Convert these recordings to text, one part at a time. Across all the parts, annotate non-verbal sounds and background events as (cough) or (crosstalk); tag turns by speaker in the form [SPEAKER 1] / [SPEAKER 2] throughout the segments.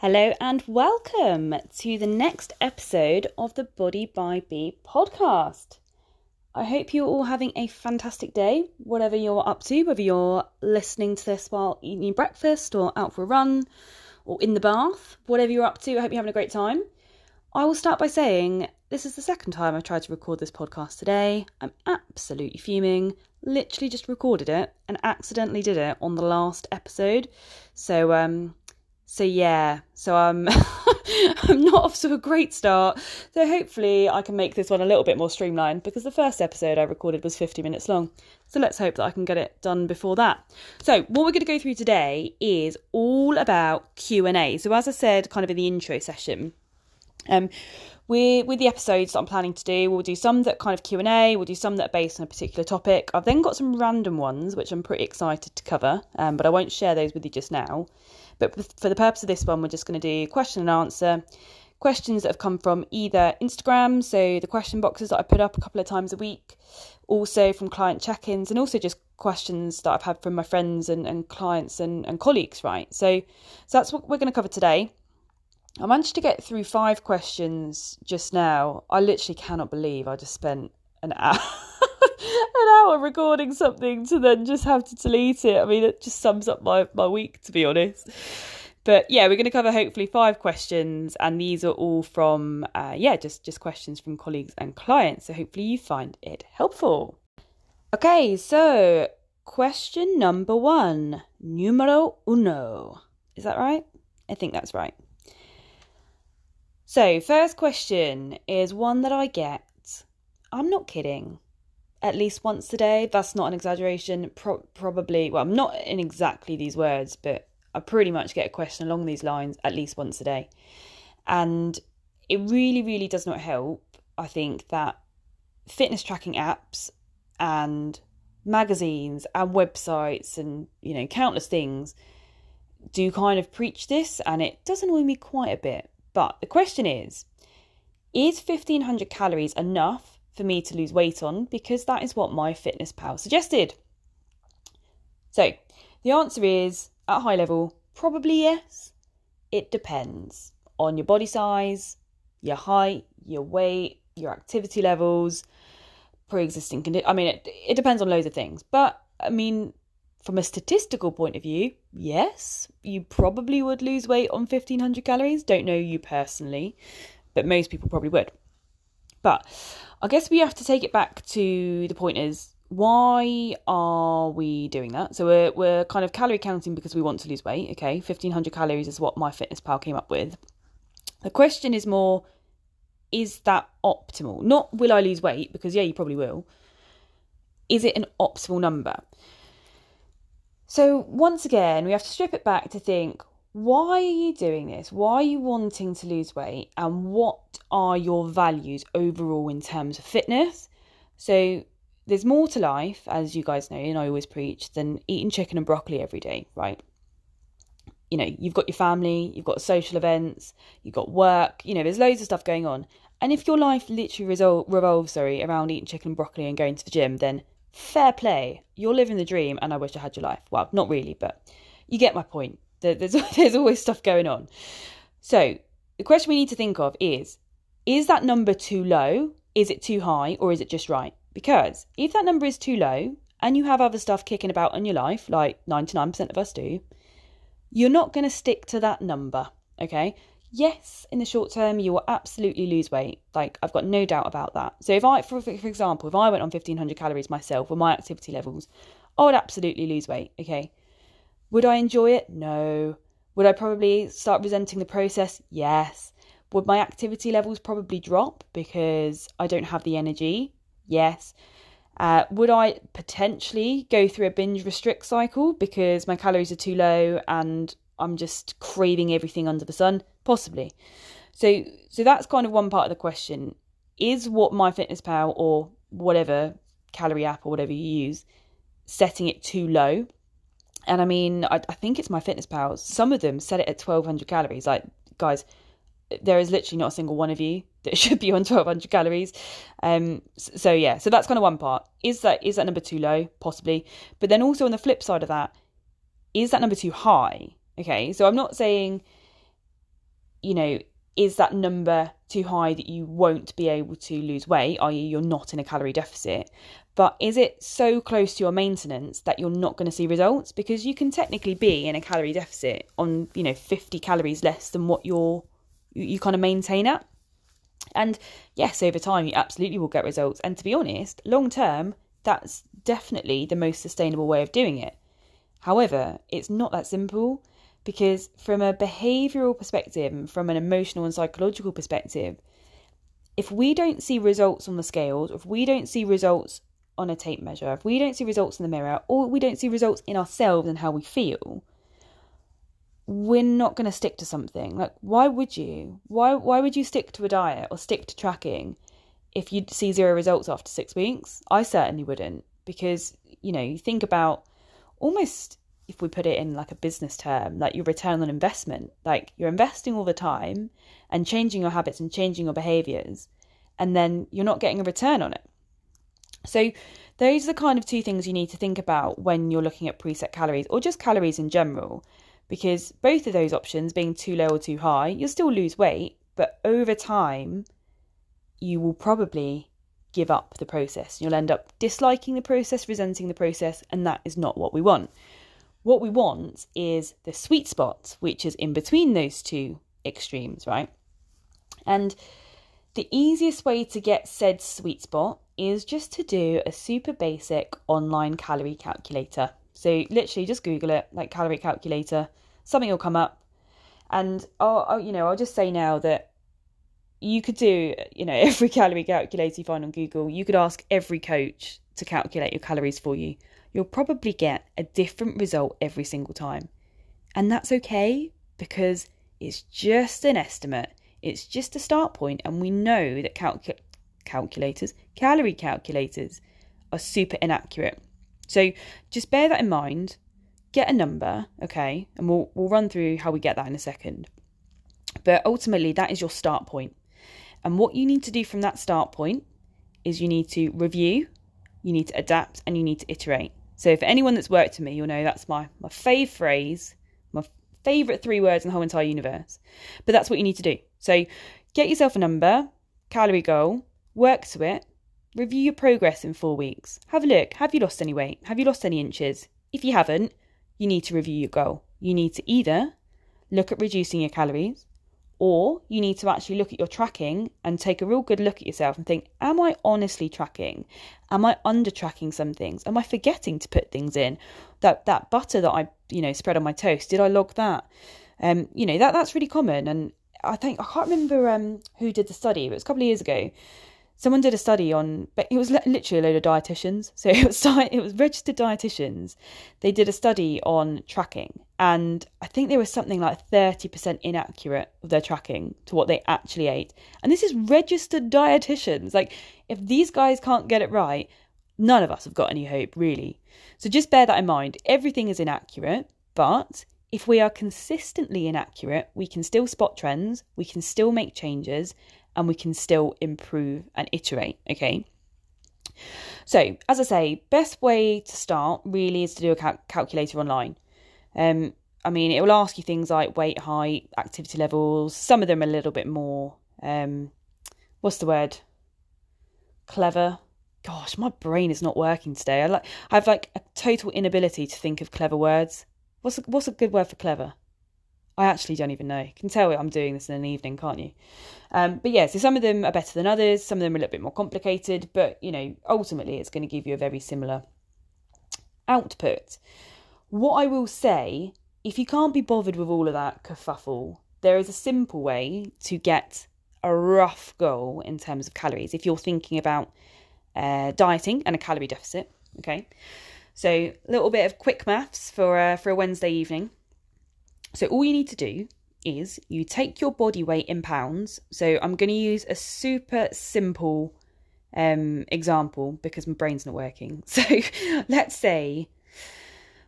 [SPEAKER 1] Hello and welcome to the next episode of the Body by Bee podcast. I hope you're all having a fantastic day, whatever you're up to, whether you're listening to this while eating breakfast or out for a run or in the bath, whatever you're up to, I hope you're having a great time. I will start by saying this is the second time I've tried to record this podcast today. I'm absolutely fuming. Literally just recorded it and accidentally did it on the last episode. So um so yeah, so I'm (laughs) I'm not off to a great start. So hopefully I can make this one a little bit more streamlined because the first episode I recorded was 50 minutes long. So let's hope that I can get it done before that. So what we're going to go through today is all about Q&A. So as I said kind of in the intro session, um we with the episodes that I'm planning to do, we'll do some that kind of Q and A. We'll do some that are based on a particular topic. I've then got some random ones which I'm pretty excited to cover, um, but I won't share those with you just now. But for the purpose of this one, we're just going to do question and answer. Questions that have come from either Instagram, so the question boxes that I put up a couple of times a week, also from client check ins, and also just questions that I've had from my friends and, and clients and, and colleagues, right? So, so that's what we're going to cover today. I managed to get through five questions just now. I literally cannot believe I just spent an (laughs) hour. An hour recording something to then just have to delete it. I mean, it just sums up my, my week, to be honest. But yeah, we're going to cover hopefully five questions, and these are all from uh, yeah, just just questions from colleagues and clients. So hopefully you find it helpful. Okay, so question number one, numero uno. Is that right? I think that's right. So, first question is one that I get. I'm not kidding at least once a day. That's not an exaggeration. Pro- probably, well, I'm not in exactly these words, but I pretty much get a question along these lines at least once a day. And it really, really does not help, I think, that fitness tracking apps and magazines and websites and, you know, countless things do kind of preach this, and it does annoy me quite a bit. But the question is, is 1500 calories enough for me to lose weight on because that is what MyFitnessPal suggested. So, the answer is at high level, probably yes. It depends on your body size, your height, your weight, your activity levels, pre existing condition. I mean, it, it depends on loads of things. But, I mean, from a statistical point of view, yes, you probably would lose weight on 1500 calories. Don't know you personally, but most people probably would. But I guess we have to take it back to the point is why are we doing that? So we're we're kind of calorie counting because we want to lose weight. Okay, fifteen hundred calories is what MyFitnessPal came up with. The question is more, is that optimal? Not will I lose weight because yeah, you probably will. Is it an optimal number? So once again, we have to strip it back to think why are you doing this? Why are you wanting to lose weight? And what are your values overall in terms of fitness? So, there's more to life, as you guys know, and I always preach, than eating chicken and broccoli every day, right? You know, you've got your family, you've got social events, you've got work, you know, there's loads of stuff going on. And if your life literally resol- revolves, sorry, around eating chicken and broccoli and going to the gym, then fair play. You're living the dream, and I wish I had your life. Well, not really, but you get my point. There's, (laughs) there's always stuff going on. So the question we need to think of is is that number too low? Is it too high? Or is it just right? Because if that number is too low and you have other stuff kicking about in your life, like 99% of us do, you're not going to stick to that number. Okay. Yes, in the short term, you will absolutely lose weight. Like, I've got no doubt about that. So, if I, for, for example, if I went on 1500 calories myself with my activity levels, I would absolutely lose weight. Okay. Would I enjoy it? No. Would I probably start resenting the process? Yes. Would my activity levels probably drop because I don't have the energy? Yes. Uh, would I potentially go through a binge restrict cycle because my calories are too low and I'm just craving everything under the sun? Possibly. So, so that's kind of one part of the question: is what MyFitnessPal or whatever calorie app or whatever you use setting it too low? And I mean, I, I think it's MyFitnessPal. Some of them set it at 1200 calories. Like, guys, there is literally not a single one of you (laughs) that should be on 1200 calories. Um, so yeah, so that's kind of one part. Is that is that number too low? Possibly. But then also on the flip side of that, is that number too high? Okay, so I'm not saying you know, is that number too high that you won't be able to lose weight, i.e., you're not in a calorie deficit? But is it so close to your maintenance that you're not going to see results? Because you can technically be in a calorie deficit on, you know, 50 calories less than what you're you, you kind of maintain at. And yes, over time you absolutely will get results. And to be honest, long term, that's definitely the most sustainable way of doing it. However, it's not that simple because from a behavioral perspective and from an emotional and psychological perspective if we don't see results on the scales if we don't see results on a tape measure if we don't see results in the mirror or we don't see results in ourselves and how we feel we're not going to stick to something. Like why would you? Why why would you stick to a diet or stick to tracking if you see zero results after 6 weeks? I certainly wouldn't because you know you think about almost if we put it in like a business term, like your return on investment, like you're investing all the time and changing your habits and changing your behaviors, and then you're not getting a return on it. So, those are the kind of two things you need to think about when you're looking at preset calories or just calories in general, because both of those options, being too low or too high, you'll still lose weight, but over time, you will probably give up the process. You'll end up disliking the process, resenting the process, and that is not what we want. What we want is the sweet spot, which is in between those two extremes, right? And the easiest way to get said sweet spot is just to do a super basic online calorie calculator. So literally just Google it, like calorie calculator, something will come up. And I'll, I'll, you know, I'll just say now that you could do, you know, (laughs) every calorie calculator you find on Google. You could ask every coach to calculate your calories for you you'll probably get a different result every single time. And that's okay because it's just an estimate, it's just a start point, and we know that calc- calculators, calorie calculators, are super inaccurate. So just bear that in mind. Get a number, okay, and we'll we'll run through how we get that in a second. But ultimately, that is your start point. And what you need to do from that start point is you need to review, you need to adapt, and you need to iterate. So for anyone that's worked with me, you'll know that's my my fave phrase, my favorite three words in the whole entire universe. But that's what you need to do. So get yourself a number, calorie goal, work to it, review your progress in four weeks. Have a look. Have you lost any weight? Have you lost any inches? If you haven't, you need to review your goal. You need to either look at reducing your calories, or you need to actually look at your tracking and take a real good look at yourself and think, am I honestly tracking? Am I under tracking some things? Am I forgetting to put things in? That that butter that I, you know, spread on my toast, did I log that? Um, you know, that that's really common and I think I can't remember um who did the study, but it was a couple of years ago someone did a study on but it was literally a load of dietitians. (laughs) So it was it was registered dietitians. They did a study on tracking and i think there was something like 30% inaccurate of their tracking to what they actually ate. And this is registered dietitians. Like if these guys can't get it right none of us have got any hope really. So just bear that in mind. Everything is inaccurate but if we are consistently inaccurate, we can still spot trends, we can still make changes, and we can still improve and iterate, okay? So, as I say, best way to start really is to do a cal- calculator online. Um, I mean, it will ask you things like weight, height, activity levels. Some of them a little bit more, um, what's the word? Clever. Gosh, my brain is not working today. I like, I have like a total inability to think of clever words. What's a, what's a good word for clever? I actually don't even know. You can tell I'm doing this in an evening, can't you? Um, but yeah, so some of them are better than others. Some of them are a little bit more complicated, but you know, ultimately, it's going to give you a very similar output. What I will say, if you can't be bothered with all of that kerfuffle, there is a simple way to get a rough goal in terms of calories. If you're thinking about uh, dieting and a calorie deficit, okay. So a little bit of quick maths for uh, for a Wednesday evening. So all you need to do is you take your body weight in pounds. So I'm going to use a super simple um, example because my brain's not working. (laughs) So let's say,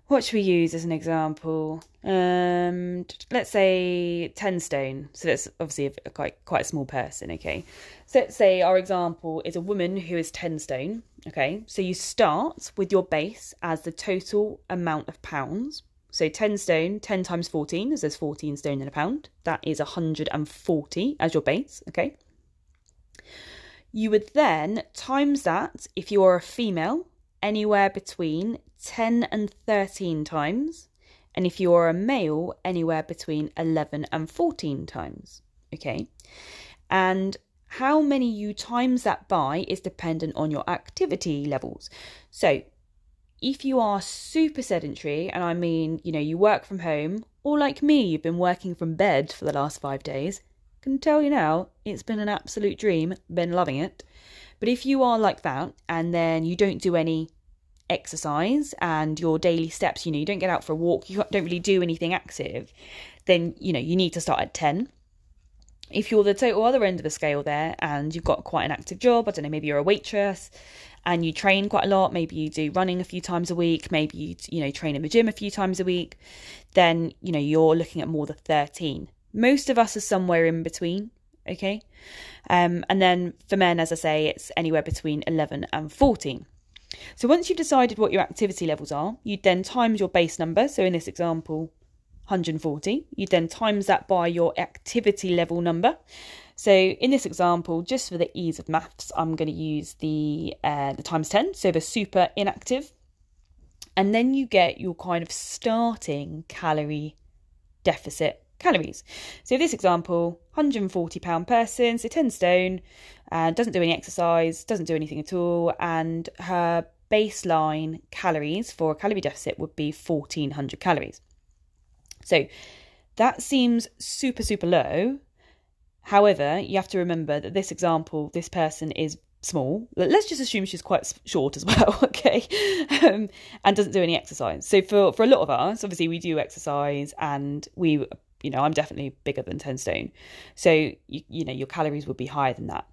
[SPEAKER 1] what should we use as an example? Um, let's say 10 stone. So that's obviously a, quite quite a small person. Okay. So let's say our example is a woman who is 10 stone. Okay. So you start with your base as the total amount of pounds So 10 stone, 10 times 14, as there's 14 stone in a pound. That is 140 as your base, okay? You would then times that if you are a female, anywhere between 10 and 13 times. And if you are a male, anywhere between 11 and 14 times, okay? And how many you times that by is dependent on your activity levels. So if you are super sedentary, and I mean, you know, you work from home, or like me, you've been working from bed for the last five days, I can tell you now, it's been an absolute dream, been loving it. But if you are like that, and then you don't do any exercise and your daily steps, you know, you don't get out for a walk, you don't really do anything active, then, you know, you need to start at 10. If you're the total other end of the scale there and you've got quite an active job, I don't know, maybe you're a waitress, and you train quite a lot, maybe you do running a few times a week, maybe you you know train in the gym a few times a week, then you know you're looking at more than 13. Most of us are somewhere in between, okay? Um, and then for men, as I say, it's anywhere between 11 and 14. So once you've decided what your activity levels are, you then times your base number. So in this example, 140. You then times that by your activity level number. So in this example, just for the ease of maths, I'm going to use the uh, the times 10, so the super inactive. And then you get your kind of starting calorie deficit calories. So this example, 140 pound person, so 10 stone, uh, doesn't do any exercise, doesn't do anything at all, and her baseline calories for a calorie deficit would be 1400 calories. So that seems super, super low However, you have to remember that this example, this person is small. Let's just assume she's quite short as (laughs) well, okay, um, and doesn't do any exercise. So for for a lot of us, obviously we do exercise, and we, you know, I'm definitely bigger than ten stone, so you, you know your calories would be higher than that.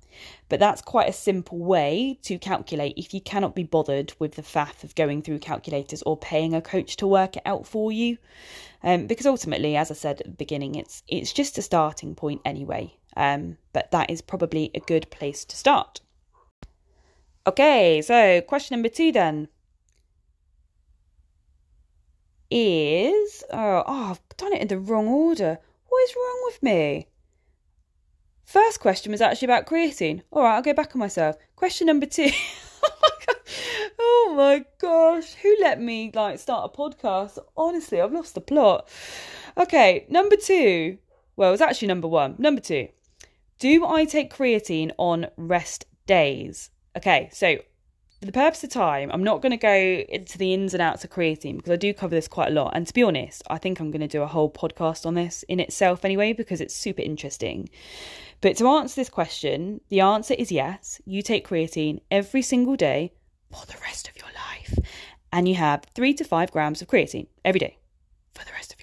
[SPEAKER 1] But that's quite a simple way to calculate if you cannot be bothered with the faff of going through calculators or paying a coach to work it out for you. Um, because ultimately, as I said at the beginning, it's it's just a starting point anyway. Um, but that is probably a good place to start. Okay, so question number two then is oh, oh I've done it in the wrong order. What is wrong with me? First question was actually about creatine. All right, I'll go back on myself. Question number two. (laughs) oh my gosh, who let me like start a podcast? Honestly, I've lost the plot. Okay, number two. Well, it was actually number one. Number two. Do I take creatine on rest days? Okay, so for the purpose of time, I'm not going to go into the ins and outs of creatine because I do cover this quite a lot. And to be honest, I think I'm going to do a whole podcast on this in itself anyway because it's super interesting. But to answer this question, the answer is yes. You take creatine every single day for the rest of your life. And you have three to five grams of creatine every day for the rest of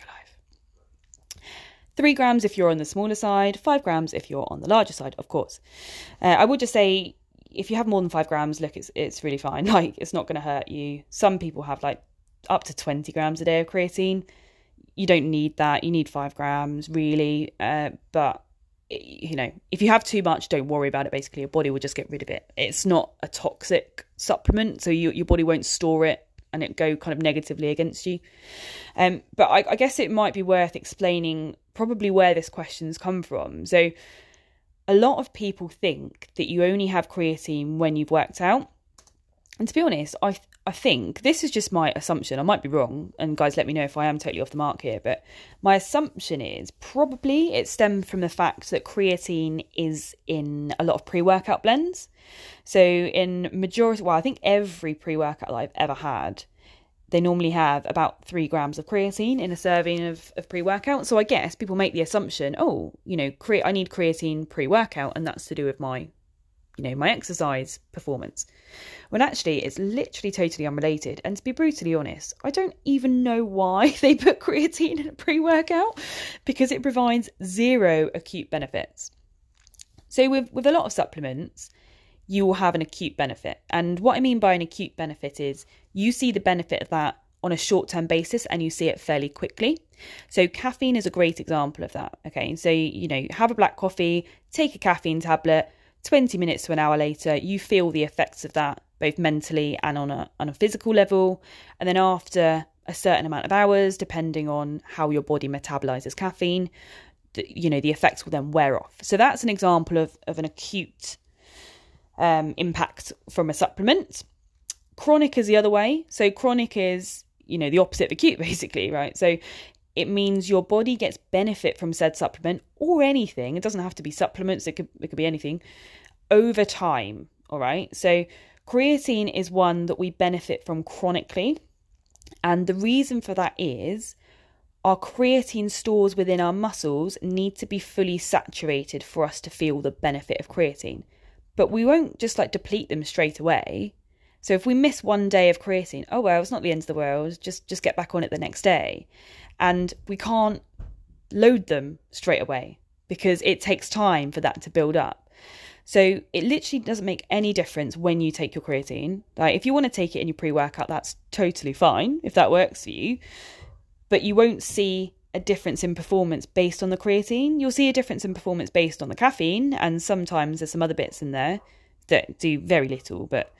[SPEAKER 1] your life. Three grams if you're on the smaller side, five grams if you're on the larger side, of course. Uh, I would just say if you have more than five grams, look, it's it's really fine. (laughs) Like it's not going to hurt you. Some people have like up to twenty grams a day of creatine. You don't need that. You need five grams really. Uh, but you know, if you have too much, don't worry about it. Basically, your body will just get rid of it. It's not a toxic supplement, so you, your body won't store it and it go kind of negatively against you. Um, but I, I guess it might be worth explaining probably where this question's come from. So, a lot of people think that you only have creatine when you've worked out. And to be honest, I I think this is just my assumption. I might be wrong, and guys, let me know if I am totally off the mark here. But my assumption is probably it stemmed from the fact that creatine is in a lot of pre-workout blends. So in majority, well, I think every pre-workout I've ever had, they normally have about three grams of creatine in a serving of, of pre-workout. So I guess people make the assumption, oh, you know, cre- I need creatine pre-workout, and that's to do with my you know, my exercise performance. When actually it's literally totally unrelated. And to be brutally honest, I don't even know why (laughs) they put creatine in a pre workout because it provides zero acute benefits. So, with, with a lot of supplements, you will have an acute benefit. And what I mean by an acute benefit is you see the benefit of that on a short term basis and you see it fairly quickly. So, caffeine is a great example of that. Okay, so you know, have a black coffee, take a caffeine tablet 20 minutes to an hour later, you feel the effects of that both mentally and on a on a physical level. And then after a certain amount of hours, depending on how your body metabolizes caffeine, the, you know, the effects will then wear off. So that's an example of, of an acute um, impact from a supplement. Chronic is the other way. So chronic is, you know, the opposite of acute, (laughs) basically, right? So it means your body gets benefit from said supplement or anything. It doesn't have to be supplements, it could it could be anything over time. All right. So creatine is one that we benefit from chronically. And the reason for that is our creatine stores within our muscles need to be fully saturated for us to feel the benefit of creatine. But we won't just like deplete them straight away. So if we miss one day of creatine, oh well, it's not the end of the world. Just just get back on it the next day. And we can't load them straight away because it takes time for that to build up. So it literally doesn't make any difference when you take your creatine. Like if you want to take it in your pre-workout, that's totally fine if that works for you but you won't see a difference in performance based on the creatine. You'll see a difference in performance based on the caffeine, and sometimes there's some other bits in there that do very little, but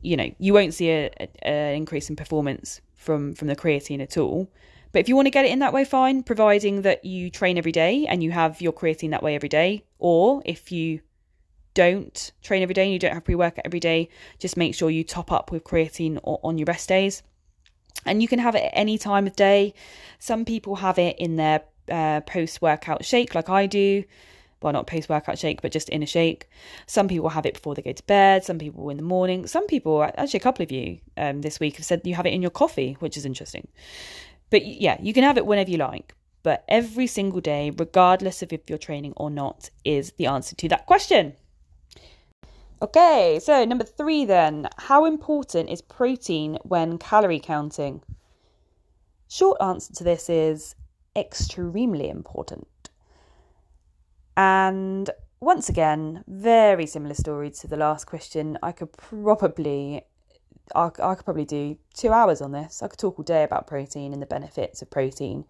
[SPEAKER 1] you know you won't see a, increase in performance from from the creatine at all. But if you want to get it in that way, fine, providing that you train every day and you have your creatine that way every day. Or if you don't train every day and you don't have pre workout every day, just make sure you top up with creatine on your rest days and you can have it at any time of day. Some people have it in their uh, post workout shake, like I do. Well, not post workout shake, but just in a shake. Some people have it before they go to bed. Some people in the morning. Some people, actually, a couple of you um, this week have said you have it in your coffee, which is interesting. But yeah, you can have it whenever you like. But every single day, regardless of if you're training or not, is the answer to that question. Okay, so number three then. How important is protein when calorie counting? Short answer to this is extremely important. And once again, very similar story to the last question. I could probably I, I could probably do two hours on this. I could talk all day about protein and the benefits of protein.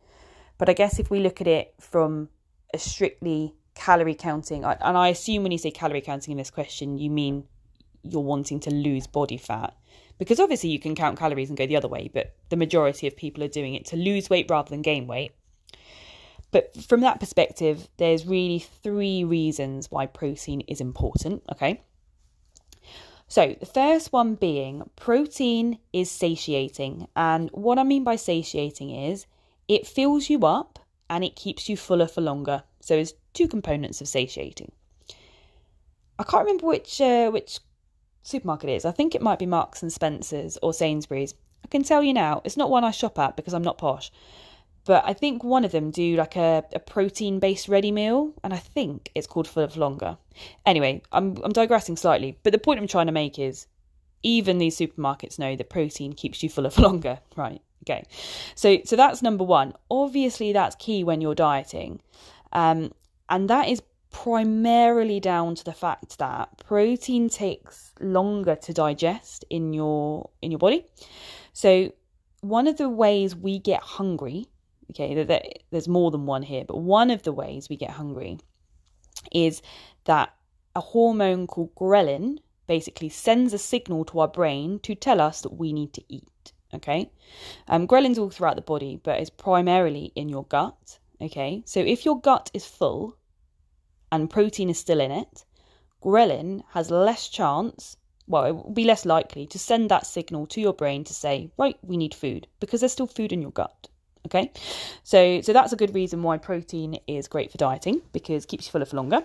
[SPEAKER 1] But I guess if we look at it from a strictly calorie counting, and I assume when you say calorie counting in this question, you mean you're wanting to lose body fat. Because obviously you can count calories and go the other way, but the majority of people are doing it to lose weight rather than gain weight. But from that perspective, there's really three reasons why protein is important, okay? So, the first one being protein is satiating. And what I mean by satiating is it fills you up and it keeps you fuller for longer. So, there's two components of satiating. I can't remember which uh, which supermarket is. I think it might be Marks and Spencers or Sainsbury's. I can tell you now, it's not one I shop at because I'm not posh. But I think one of them do like a, a protein based ready meal, and I think it's called Fuller for Longer. Anyway, I'm I'm digressing slightly, but the point I'm trying to make is even these supermarkets know that protein keeps you fuller for (laughs) longer, right? Okay, so so that's number one. Obviously, that's key when you're dieting, um, and that is primarily down to the fact that protein takes longer to digest in your in your body. So one of the ways we get hungry, okay, there's more than one here, but one of the ways we get hungry is that a hormone called ghrelin basically sends a signal to our brain to tell us that we need to eat. Okay, um, ghrelin's all throughout the body, but it's primarily in your gut. Okay, so if your gut is full and protein is still in it, ghrelin has less chance, well, it will be less likely to send that signal to your brain to say, right, we need food, because there's still food in your gut. Okay, so so that's a good reason why protein is great for dieting because it keeps you fuller for longer,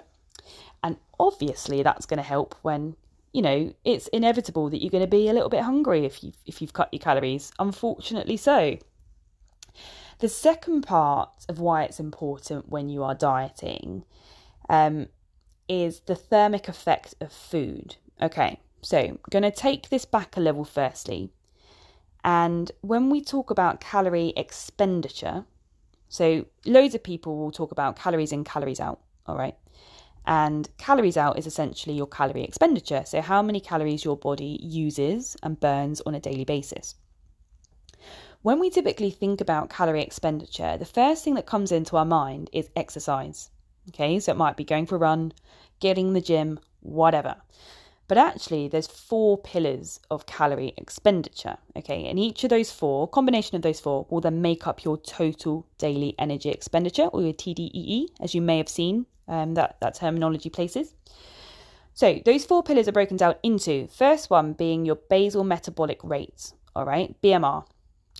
[SPEAKER 1] and obviously that's going to help when you know it's inevitable that you're going to be a little bit hungry if you if you've cut your calories. Unfortunately, so. The second part of why it's important when you are dieting um, is the thermic effect of food. Okay, so I'm going to take this back a level firstly. And when we talk about calorie expenditure, so loads of people will talk about calories in, calories out, all right? And calories out is essentially your calorie expenditure, so how many calories your body uses and burns on a daily basis. When we typically think about calorie expenditure, the first thing that comes into our mind is exercise. Okay, so it might be going for a run, getting in the gym, whatever. But actually, there's four pillars of calorie expenditure. Okay, and each of those four, combination of those four, will then make up your total daily energy expenditure, or your TDEE, as you may have seen um, that that terminology places. So those four pillars are broken down into first one being your basal metabolic rate, all right, BMR.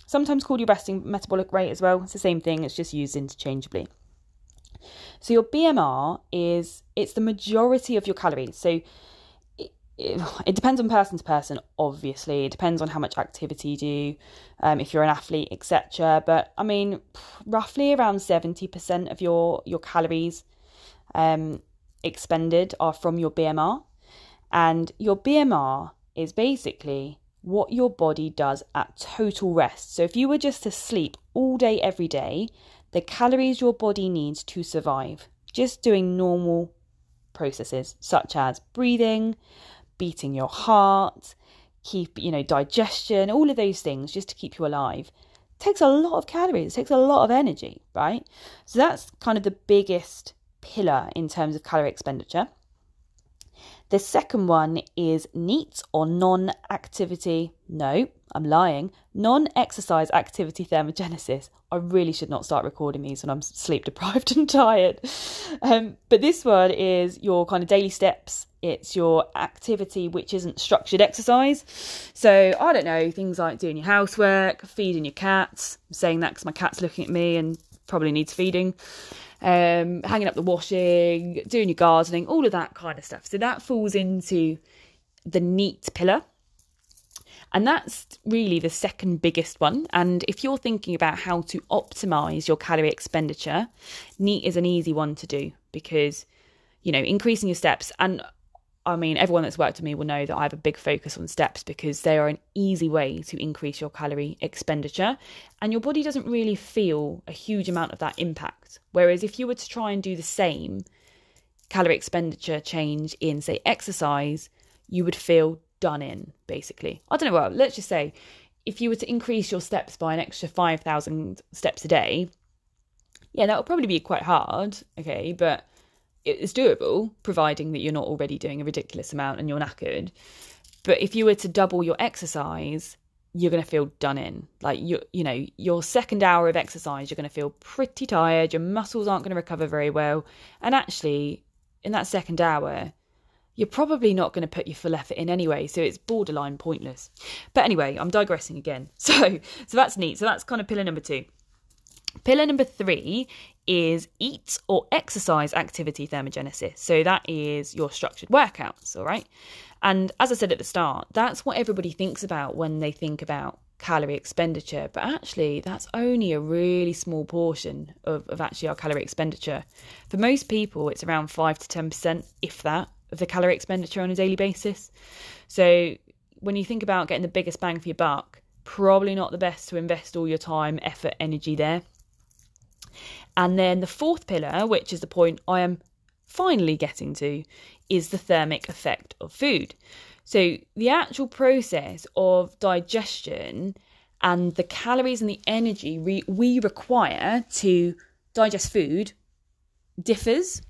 [SPEAKER 1] Sometimes called your resting metabolic rate as well. It's the same thing, it's just used interchangeably. So your BMR is it's the majority of your calories. So it, it, it depends on person to person, obviously. It depends on how much activity you do, um, if you're an athlete, etc. But I mean, roughly around 70% of your, your calories um, expended are from your BMR. And your BMR is basically what your body does at total rest. So if you were just to sleep all day, every day, the calories your body needs to survive, just doing normal processes such as breathing, beating your heart, keep, you know, digestion, all of those things just to keep you alive. takes a lot of calories, it takes a lot of energy, right? So that's kind of the biggest pillar in terms of calorie expenditure. The second one is NEAT or non activity. No, I'm lying. Non exercise activity thermogenesis. I really should not start recording these when I'm sleep deprived (laughs) and tired. Um, but this one is your kind of daily steps. It's your activity which isn't structured exercise. So I don't know, things like doing your housework, feeding your cats. I'm saying that because my cat's looking at me and probably needs feeding um, hanging up the washing, doing your gardening, all of that kind of stuff. So that falls into the NEAT pillar. And that's really the second biggest one. And if you're thinking about how to optimize your calorie expenditure, NEAT is an easy one to do because, you know, increasing your steps and I mean, everyone that's worked with me will know that I have a big focus on steps because they are an easy way to increase your calorie expenditure. And your body doesn't really feel a huge amount of that impact. Whereas if you were to try and do the same calorie expenditure change in, say, exercise, you would feel done in, basically. I don't know, well, let's just say if you were to increase your steps by an extra 5,000 steps a day, yeah, that would probably be quite hard, okay, but it's doable, providing that you're not already doing a ridiculous amount and you're knackered. But if you were to double your exercise, you're going to feel done in. Like you, you know, your second hour of exercise, you're going to feel pretty tired. Your muscles aren't going to recover very well, and actually, in that second hour, you're probably not going to put your full effort in anyway. So it's borderline pointless. But anyway, I'm digressing again. (laughs) So, so that's NEAT. So that's kind of pillar number two. Pillar number three is eat or exercise activity thermogenesis. So that is your structured workouts, all right? And as I said at the start, that's what everybody thinks about when they think about calorie expenditure. But actually, that's only a really small portion of, of actually our calorie expenditure. For most people, it's around 5 to 10%, if that, of the calorie expenditure on a daily basis. So when you think about getting the biggest bang for your buck, probably not the best to invest all your time, effort, energy there. And then the fourth pillar, which is the point I am finally getting to, is the thermic effect of food. So, the actual process of digestion and the calories and the energy re- we require to digest food differs.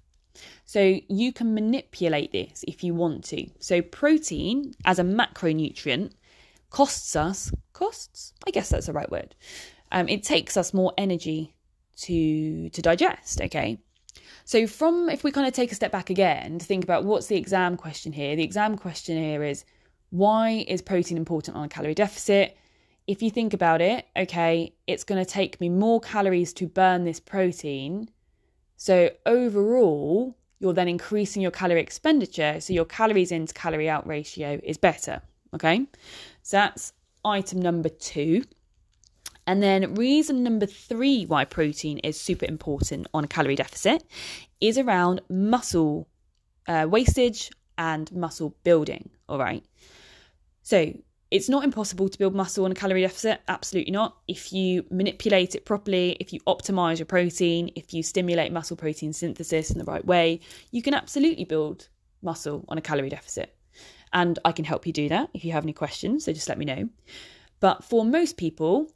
[SPEAKER 1] So, you can manipulate this if you want to. So, protein as a macronutrient costs us, costs? I guess that's the right word. Um, it takes us more energy to to digest okay? So from if we kind of take a step back again to think about what's the exam question here the exam question here is why is protein important on a calorie deficit? If you think about it okay it's going to take me more calories to burn this protein. So overall you're then increasing your calorie expenditure so your calories in to calorie out ratio is better okay? So that's item number 2 and then, reason number three why protein is super important on a calorie deficit is around muscle uh, wastage and muscle building. All right. So, it's not impossible to build muscle on a calorie deficit, absolutely not. If you manipulate it properly, if you optimize your protein, if you stimulate muscle protein synthesis in the right way, you can absolutely build muscle on a calorie deficit. And I can help you do that if you have any questions, so just let me know. But for most people,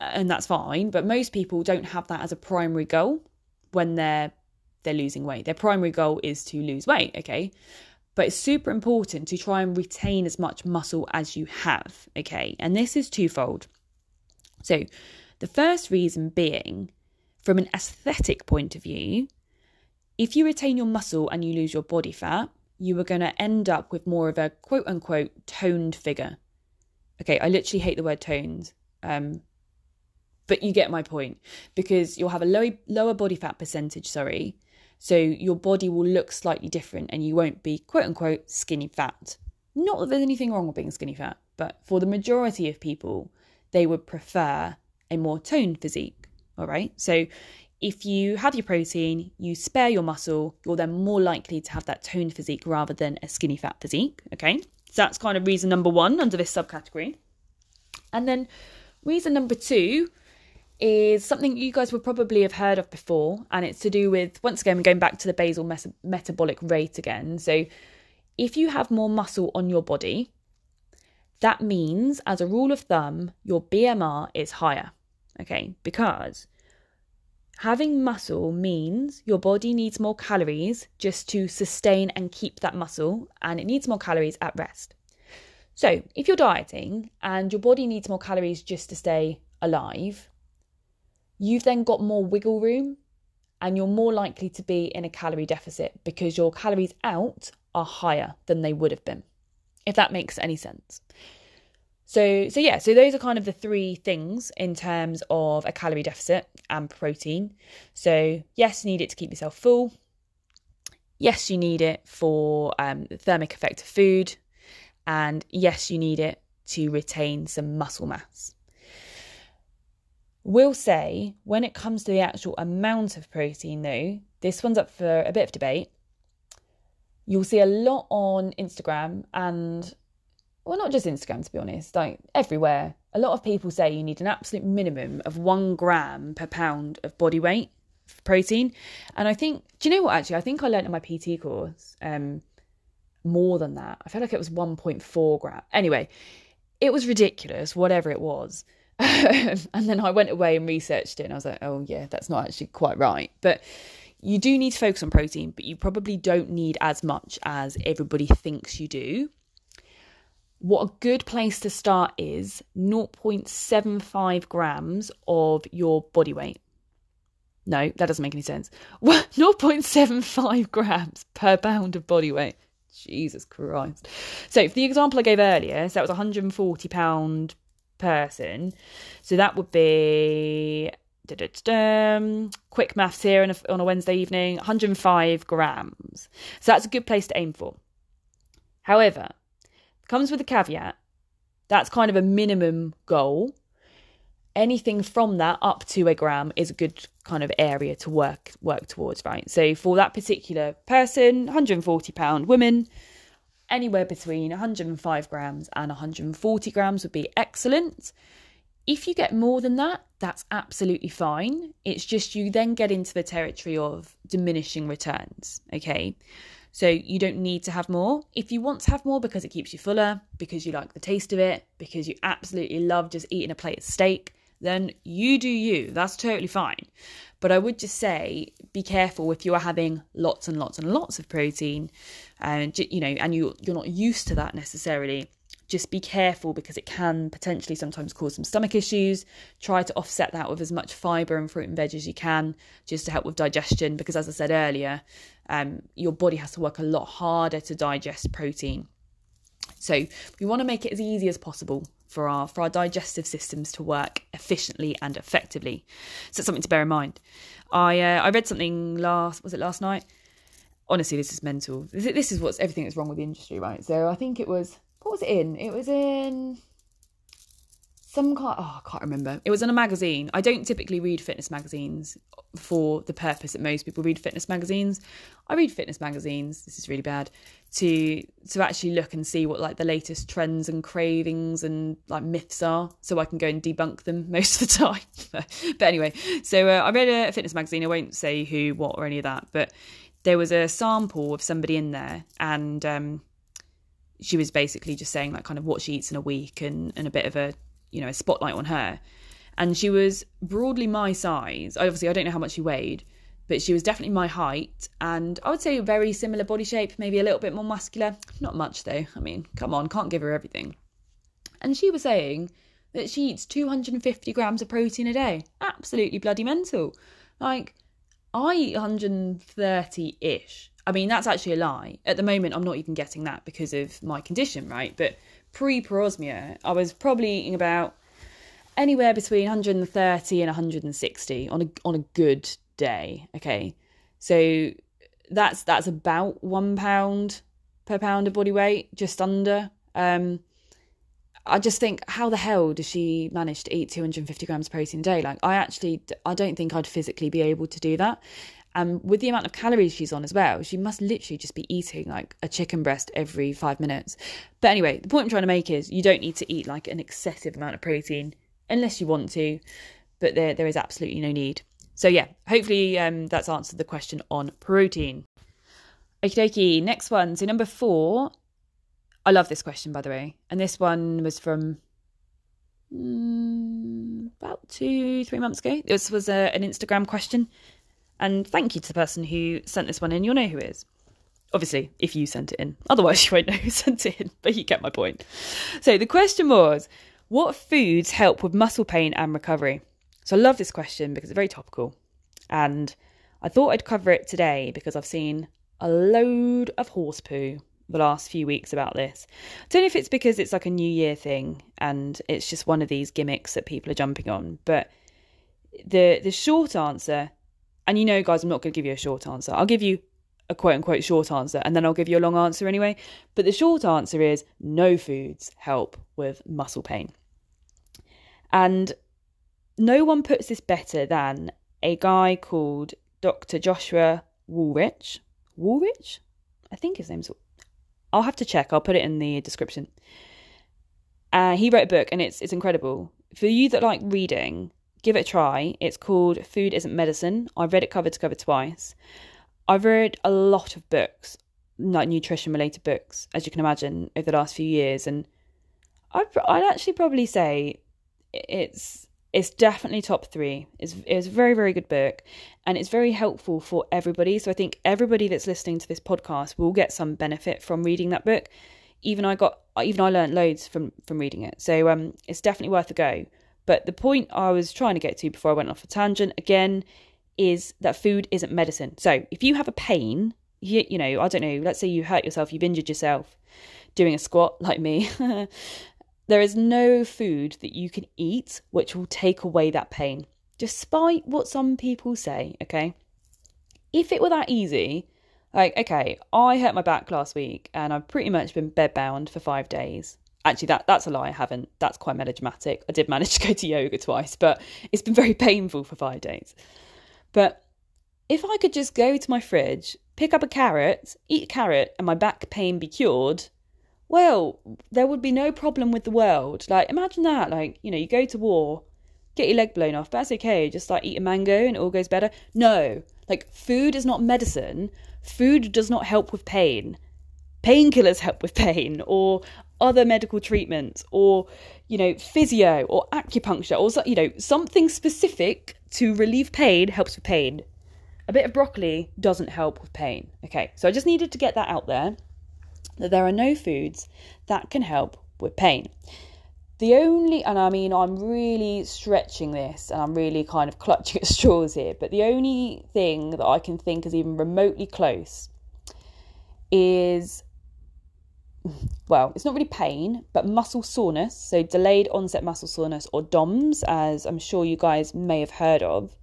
[SPEAKER 1] and that's fine. But most people don't have that as a primary goal when they're they're losing weight. Their primary goal is to lose weight, okay? but it's super important to try and retain as much muscle as you have. Okay. And this is twofold. So, the first reason being, from an aesthetic point of view, if you retain your muscle and you lose your body fat, you are going to end up with more of a quote unquote toned figure. Okay, I literally hate the word toned. Um, but you get my point because you'll have a low, lower body fat percentage, sorry. So your body will look slightly different and you won't be quote unquote skinny fat. Not that there's anything wrong with being skinny fat, but for the majority of people, they would prefer a more toned physique. All right. So if you have your protein, you spare your muscle, you're then more likely to have that toned physique rather than a skinny fat physique. Okay. So that's kind of reason number one under this subcategory. And then reason number two is something you guys would probably have heard of before, and it's to do with, once again, going back to the basal mes- metabolic rate again. So, if you have more muscle on your body, that means, as a rule of thumb, your BMR is higher. Okay, because having muscle means your body needs more calories just to sustain and keep that muscle, and it needs more calories at rest. So, if you're dieting and your body needs more calories just to stay alive, you've then got more wiggle room and you're more likely to be in a calorie deficit because your calories out are higher than they would have been if that makes any sense. So so yeah so those are kind of the three things in terms of a calorie deficit and protein. So yes you need it to keep yourself full. Yes you need it for um, the thermic effect of food. And yes you need it to retain some muscle mass Will say when it comes to the actual amount of protein, though, this one's up for a bit of debate. You'll see a lot on Instagram and, well, not just Instagram, to be honest, like everywhere. A lot of people say you need an absolute minimum of one gram per pound of body weight for protein. And I think, do you know what, actually? I think I learned in my PT course um, more than that. I feel like it was 1.4 gram. Anyway, it was ridiculous, whatever it was. (laughs) and then I went away and researched it, and I was like, oh, yeah, that's not actually quite right. But you do need to focus on protein, but you probably don't need as much as everybody thinks you do. What a good place to start is 0.75 grams of your body weight. No, that doesn't make any sense. (laughs) 0.75 grams per pound of body weight. Jesus Christ. So, for the example I gave earlier, so that was 140 pound person. So that would be quick maths here on a, on a Wednesday evening 105 grams. So that's a good place to aim for. However, comes with a caveat that's kind of a minimum goal. Anything from that up to a gram is a good kind of area to work work towards, right? So for that particular person, 140 pound woman, anywhere between 105 grams and 140 grams would be excellent. If you get more than that, that's absolutely fine. It's just you then get into the territory of diminishing returns, okay? So you don't need to have more. If you want to have more because it keeps you fuller, because you like the taste of it, because you absolutely love just eating a plate of steak, then you do you. That's totally fine. But I would just say be careful if you are having lots and lots and lots of protein, and you know, and you you're not used to that necessarily. Just be careful because it can potentially sometimes cause some stomach issues. Try to offset that with as much fiber and fruit and veg as you can, just to help with digestion. Because as I said earlier, um, your body has to work a lot harder to digest protein. So we want to make it as easy as possible for our for our digestive systems to work efficiently and effectively. So it's something to bear in mind. I uh, I read something last was it last night? Honestly, this is mental. This, this is what's everything that's wrong with the industry, right? So I think it was what was it in? It was in some kind oh I can't remember. It was in a magazine. I don't typically read fitness magazines for the purpose that most people read fitness magazines. I read fitness magazines. This is really bad to to actually look and see what like the latest trends and cravings and like myths are, so I can go and debunk them (laughs) most of the time. (laughs) but anyway, so uh, I read a fitness magazine. I won't say who, what, or any of that, but there was a sample of somebody in there, and um, she was basically just saying like kind of what she eats in a week and and a bit of a you know a spotlight on her and she was broadly my size obviously i don't know how much she weighed but she was definitely my height and I would say very similar body shape, maybe a little bit more muscular. Not much though. I mean, come on, can't give her everything. And she was saying that she eats 250 grams of protein a day. Absolutely bloody mental. Like, I eat 130 ish. I mean, that's actually a lie. At the moment, I'm not even getting that because of my condition, right? But pre parosmia, I was probably eating about anywhere between 130 and 160 on a on a good day. Okay, so that's that's about one pound per pound of body weight, just under. Um, I just think, how the hell does she manage to eat 250 grams of protein a day? Like, I actually, I don't think I'd physically be able to do that. And with the amount of calories she's on as well, she must literally just be eating like a chicken breast every five minutes. But anyway, the point I'm trying to make is you don't need to eat like an excessive amount of protein unless you want to, but there there is absolutely no need. So yeah, hopefully um, that's answered the question on protein. Okie dokie, next one. So number four, I love this question by the way, and this one was from mm, about two three months ago. This was a, an Instagram question and thank you to the person who sent this one in. You'll know who it is. Obviously, if you sent it in. Otherwise, (laughs) you won't know who sent it in, but you get my point. So the question was What foods help with muscle pain and recovery? So I love this question because it's very topical. And I thought I'd cover it today because I've seen a load of horse poo the last few weeks about this. I don't know if it's because it's like a New Year thing and it's just one of these gimmicks that people are jumping on, but the the short answer and you know, guys, I'm not going to give you a short answer. I'll give you a quote unquote short answer and then I'll give you a long answer anyway. But the short answer is no foods help with muscle pain. And no one puts this better than a guy called Dr. Joshua Wolrich. Wolrich? I think his name's. I'll have to check. I'll put it in the description. Uh, he wrote a book and it's it's incredible. For you that like reading, give it a try. It's called Food Isn't Medicine. I've read it cover to cover twice. I've read a lot of books, like nutrition related books, as you can imagine, over the last few years, and I'd, I'd actually probably say it's it's definitely top three. It's, it's a very, very good book and it's very helpful for everybody. So I think everybody that's listening to this podcast will get some benefit from reading that book. Even I got, even I learned loads from, from reading it. So um, it's definitely worth a go. But the point I was trying to get to before I went off a tangent again is that food isn't medicine. So if you have a pain, you, you know, I don't know, let's say you hurt yourself, you've injured yourself doing a squat like me. (laughs) there is no food that you can eat which will take away that pain, despite what some people say, okay? If it were that easy, like, okay, I hurt my back last week and I've pretty much been bedbound for five days. Actually that that's a lie i haven't. That's quite melodramatic. I did manage (laughs) to go to yoga twice but it's been very painful for five days. But if i could just go to my fridge pick up a carrot eat a carrot and my back pain be cured well there would be no problem with the world. Like imagine that like you know you go to war get your leg blown off but that's okay. Just like eat a mango and it all goes better. No. Like food is not medicine. Food does not help with pain. Painkillers help with pain or other medical treatments or you know physio or acupuncture or you know something specific to relieve pain helps with pain. A bit of broccoli doesn't help with pain. Okay. So i just needed to get that out there that there are no foods that can help with pain the only and i mean i'm really stretching this and i'm really kind of (laughs) clutching at straws here but the only thing that i can think is even remotely close is well, it's not really pain, but muscle soreness. So, delayed onset muscle soreness, or DOMS, as I'm sure you guys may have heard of.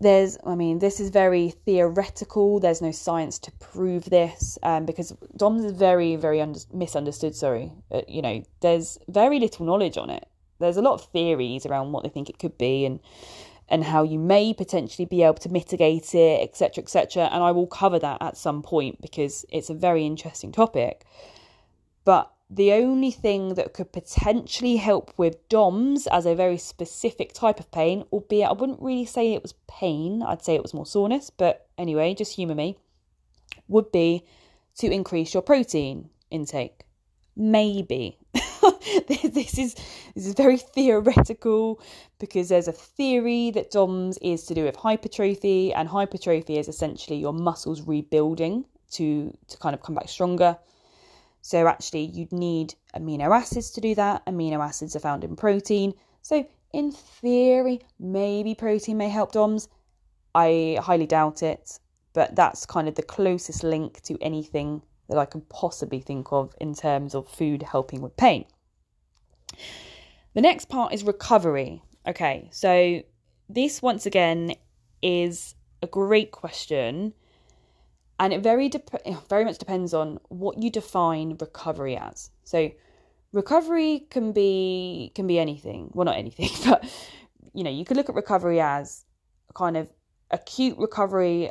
[SPEAKER 1] There's, I mean, this is very theoretical. There's no science to prove this um, because DOMS is very, very under- misunderstood. Sorry. Uh, you know, there's very little knowledge on it. There's a lot of theories around what they think it could be and and how you may potentially be able to mitigate it, etc., etc. And I will cover that at some point because it's a very interesting topic. But the only thing that could potentially help with DOMS as a very specific type of pain, albeit I wouldn't really say it was pain, I'd say it was more soreness, but anyway, just humour me, would be to increase your protein intake. maybe. (laughs) this is this is very theoretical because there's a theory that DOMS is to do with hypertrophy, and hypertrophy is essentially your muscles rebuilding to to kind of come back stronger. So actually, you'd need amino acids to do that. Amino acids are found in protein. So in theory, maybe protein may help DOMS. I highly doubt it, but that's kind of the closest link to anything that I can possibly think of in terms of food helping with pain. The next part is recovery. Okay, so this once again is a great question and it very de- eh, very much depends on what you define recovery as. So recovery can be can be anything. Well, not anything, (laughs) but you know, you could look at recovery as a kind of acute recovery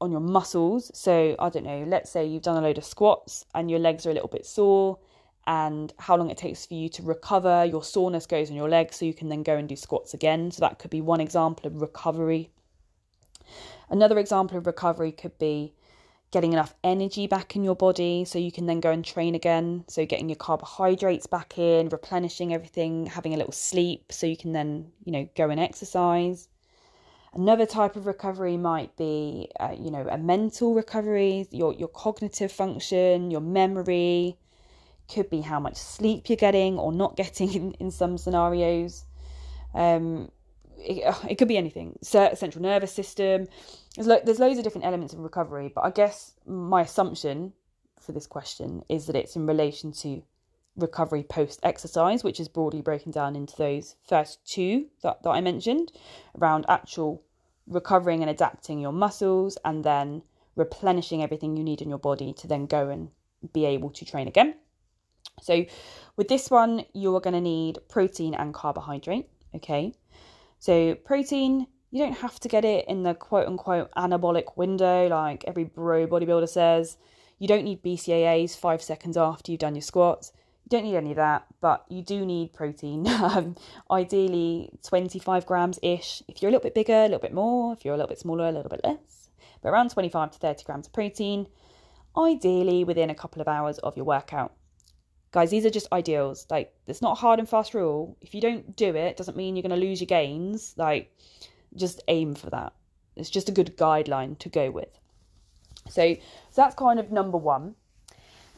[SPEAKER 1] on your muscles. So I don't know, let's say you've done a load of squats and your legs are a little bit sore and how long it takes for you to recover. Your soreness goes on your legs, so you can then go and do squats again. So that could be one example of recovery. Another example of recovery could be getting enough energy back in your body so you can then go and train again. So, getting your carbohydrates back in, replenishing everything, having a little sleep so you can then, you know, go and exercise. Another type of recovery might be, uh, you know, a mental recovery, your, your cognitive function, your memory. Could be how much sleep you're getting or not getting (laughs) in, in some scenarios. Um, it, uh, it could be anything. Central nervous system. There's, lo- there's loads of different elements of recovery, but I guess my assumption for this question is that it's in relation to recovery post exercise, which is broadly broken down into those first two that, that I mentioned around actual recovering and adapting your muscles and then replenishing everything you need in your body to then go and be able to train again. So, with this one, you are going to need protein and carbohydrate. Okay, so, protein, you don't have to get it in the quote unquote anabolic window like every bro bodybuilder says. You don't need BCAAs five seconds after you've done your squats. You don't need any of that, but you do need protein. (laughs) Um, ideally, 25 grams ish. If you're a little bit bigger, a little bit more. If you're a little bit smaller, a little bit less. But around 25 to 30 grams of protein, ideally within a couple of hours of your workout guys these are just ideals like it's not a hard and fast rule if you don't do it it doesn't mean you're going to lose your gains like just aim for that. It's just a good guideline to go with. So, so that's kind of number one.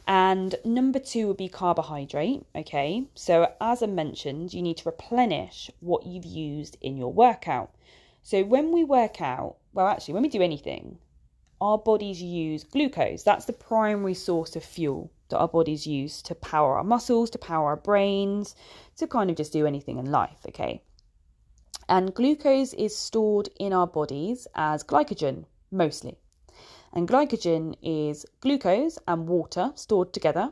[SPEAKER 1] And number two would be carbohydrate okay? So as i mentioned you need to replenish what you've used in your workout. So when we work out well actually when we do anything our bodies use glucose. That's the primary source of fuel that our bodies use to power our muscles, to power our brains, to kind of just do anything in life, okay? And glucose is stored in our bodies as glycogen, mostly. And glycogen is glucose and water stored together,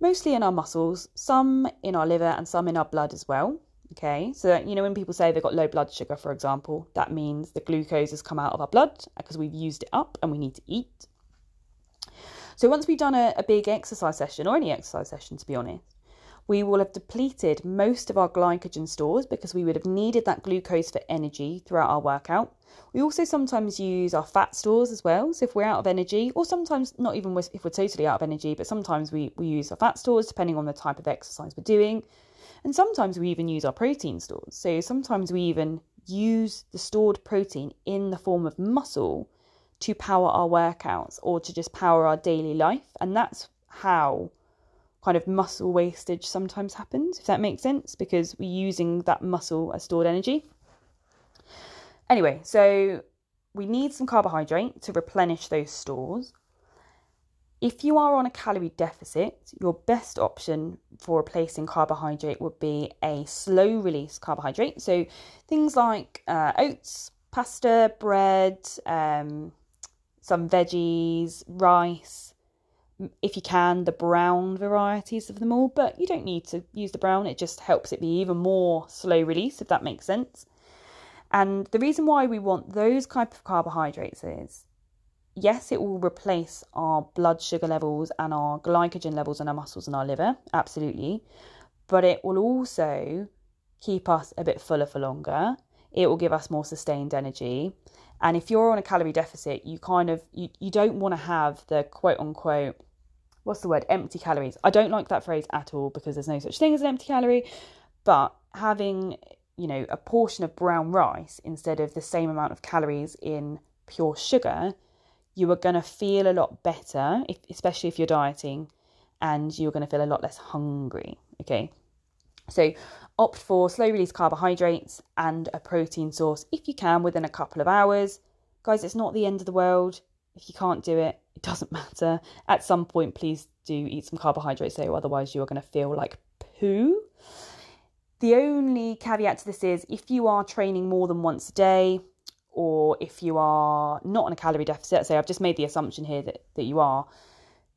[SPEAKER 1] mostly in our muscles, some in our liver, and some in our blood as well. Okay, so you know when people say they've got low blood sugar, for example, that means the glucose has come out of our blood because we've used it up and we need to eat. So once we've done a, a big exercise session, or any exercise session to be honest, we will have depleted most of our glycogen stores because we would have needed that glucose for energy throughout our workout. We also sometimes use our fat stores as well. So if we're out of energy, or sometimes not even if we're totally out of energy, but sometimes we, we use our fat stores depending on the type of exercise we're doing. And sometimes we even use our protein stores. So sometimes we even use the stored protein in the form of muscle to power our workouts or to just power our daily life. And that's how kind of muscle wastage sometimes happens, if that makes sense, because we're using that muscle as stored energy. Anyway, so we need some carbohydrate to replenish those stores. If you are on a calorie deficit, your best option for replacing carbohydrate would be a slow release carbohydrate. So things like uh, oats, pasta, bread, um, some veggies, rice, if you can, the brown varieties of them all, but you don't need to use the brown, it just helps it be even more slow release, if that makes sense. And the reason why we want those type of carbohydrates is yes, it will replace our blood sugar levels and our glycogen levels in our muscles and our liver, absolutely. But it will also keep us a bit fuller for longer. It will give us more sustained energy and if you're on a calorie deficit, you kind of you, you don't want to have the quote unquote what's the word? Empty calories. I don't like that phrase at all because there's no such thing as an empty calorie. But having, you know, a portion of brown rice instead of the same amount of calories in pure sugar, you are going to feel a lot better, if, especially if you're dieting, and you're going to feel a lot less hungry. Okay. So opt for slow release carbohydrates and a protein source if you can within a couple of hours. Guys, it's not the end of the world. If you can't do it, it doesn't matter. At some point, please do eat some carbohydrates though, otherwise, you are going to feel like poo. The only caveat to this is if you are training more than once a day, or if you are not on a calorie deficit, say I've just made the assumption here that, that you are,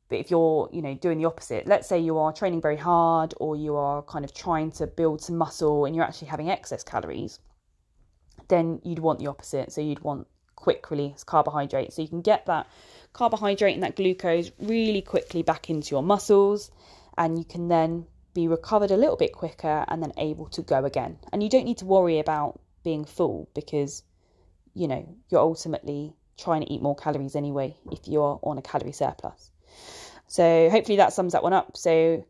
[SPEAKER 1] but if you're, you know, doing the opposite, let's say you are training very hard or you are kind of trying to build some muscle and you're actually having excess calories, then you'd want the opposite. So you'd want quick release carbohydrates. So you can get that carbohydrate and that glucose really quickly back into your muscles and you can then be recovered a little bit quicker and then able to go again. And you don't need to worry about being full because you know you're ultimately trying to eat more calories anyway if you're on a calorie surplus. So hopefully that sums that one up. So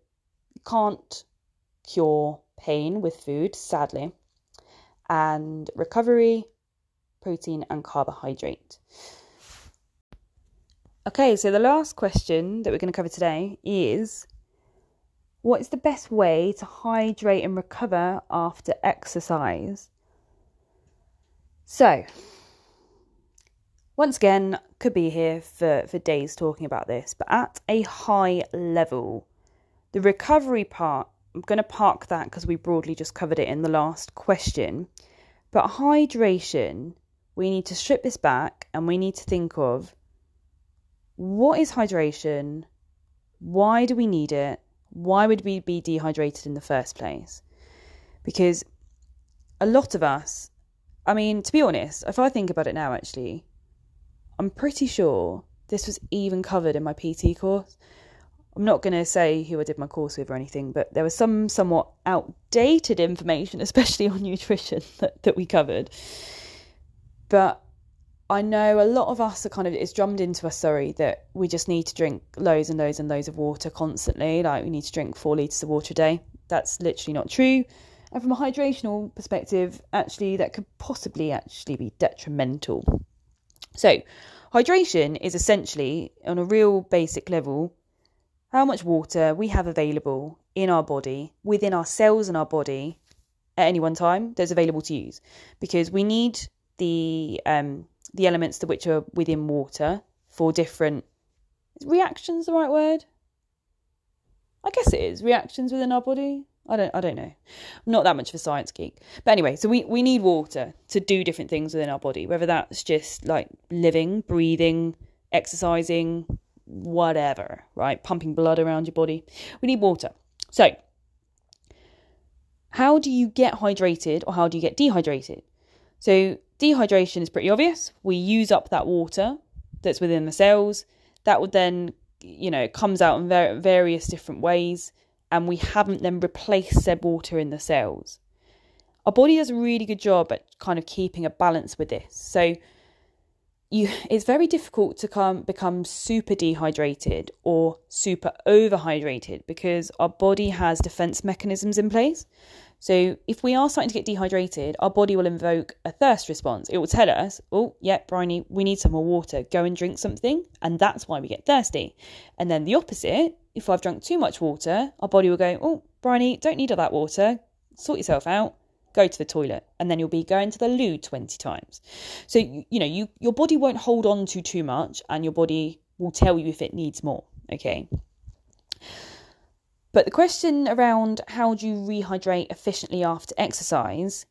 [SPEAKER 1] you can't cure pain with food, sadly. And recovery, protein and carbohydrate. Okay, so the last question that we're going to cover today is what is the best way to hydrate and recover after exercise? So, once again, could be here for, for days talking about this, but at a high level, the recovery part, I'm going to park that because we broadly just covered it in the last question. But hydration, we need to strip this back and we need to think of what is hydration? Why do we need it? Why would we be dehydrated in the first place? Because a lot of us, I mean, to be honest, if I think about it now, actually, I'm pretty sure this was even covered in my PT course. I'm not going to say who I did my course with or anything, but there was some somewhat outdated information, (laughs) especially on nutrition, that, that we covered. But I know a lot of us are kind of, it's drummed into us, sorry, that we just need to drink loads and loads and loads of water constantly. Like we need to drink four litres of water a day. That's literally not true. And from a hydrational perspective, actually, that could possibly actually be detrimental. So, hydration is essentially, on a real basic level, how much water we have available in our body, within our cells in our body at any one time that's available to use. Because we need the um, the elements to which are within water for different reactions the right word? I guess it is reactions within our body? I don't i don't know. I'm not that much of a science geek. But anyway so we we need water to do different things within our body whether that's just like living breathing exercising whatever right? Pumping blood around your body. We need water. So how do you get hydrated or how do you get dehydrated? So Dehydration is pretty obvious. We use up that water that's within the cells. That would then, you know, comes out in various different ways, and we haven't then replaced said water in the cells. Our body does a really good job at kind of keeping a balance with this. So you, it's very difficult to come become super dehydrated or super overhydrated because our body has defense mechanisms in place. So if we are starting to get dehydrated, our body will invoke a thirst response. It will tell us, oh, yeah, Bryony, we need some more water. Go and drink something. And that's why we get thirsty. And then the opposite, if I've drunk too much water, our body will go, oh, Bryony, don't need all that water. Sort yourself out. Go to the toilet. And then you'll be going to the loo 20 times. So, you know, you your body won't hold on to too much and your body will tell you if it needs more. Okay. But the question around how do you rehydrate efficiently after exercise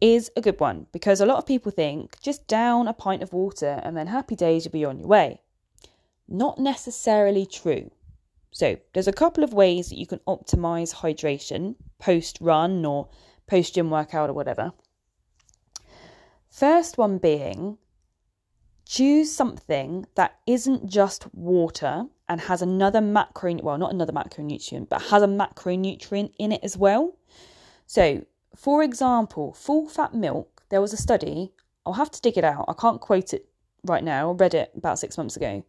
[SPEAKER 1] is a good one because a lot of people think just down a pint of water and then happy days you'll be on your way. Not necessarily true. So, there's a couple of ways that you can optimize hydration post run or post gym workout or whatever. First one being choose something that isn't just water and has another macro, well, not another macronutrient, but has a macronutrient in it as well. So, for example, full fat milk, there was a study, I'll have to dig it out, I can't quote it right now, I read it about six months ago.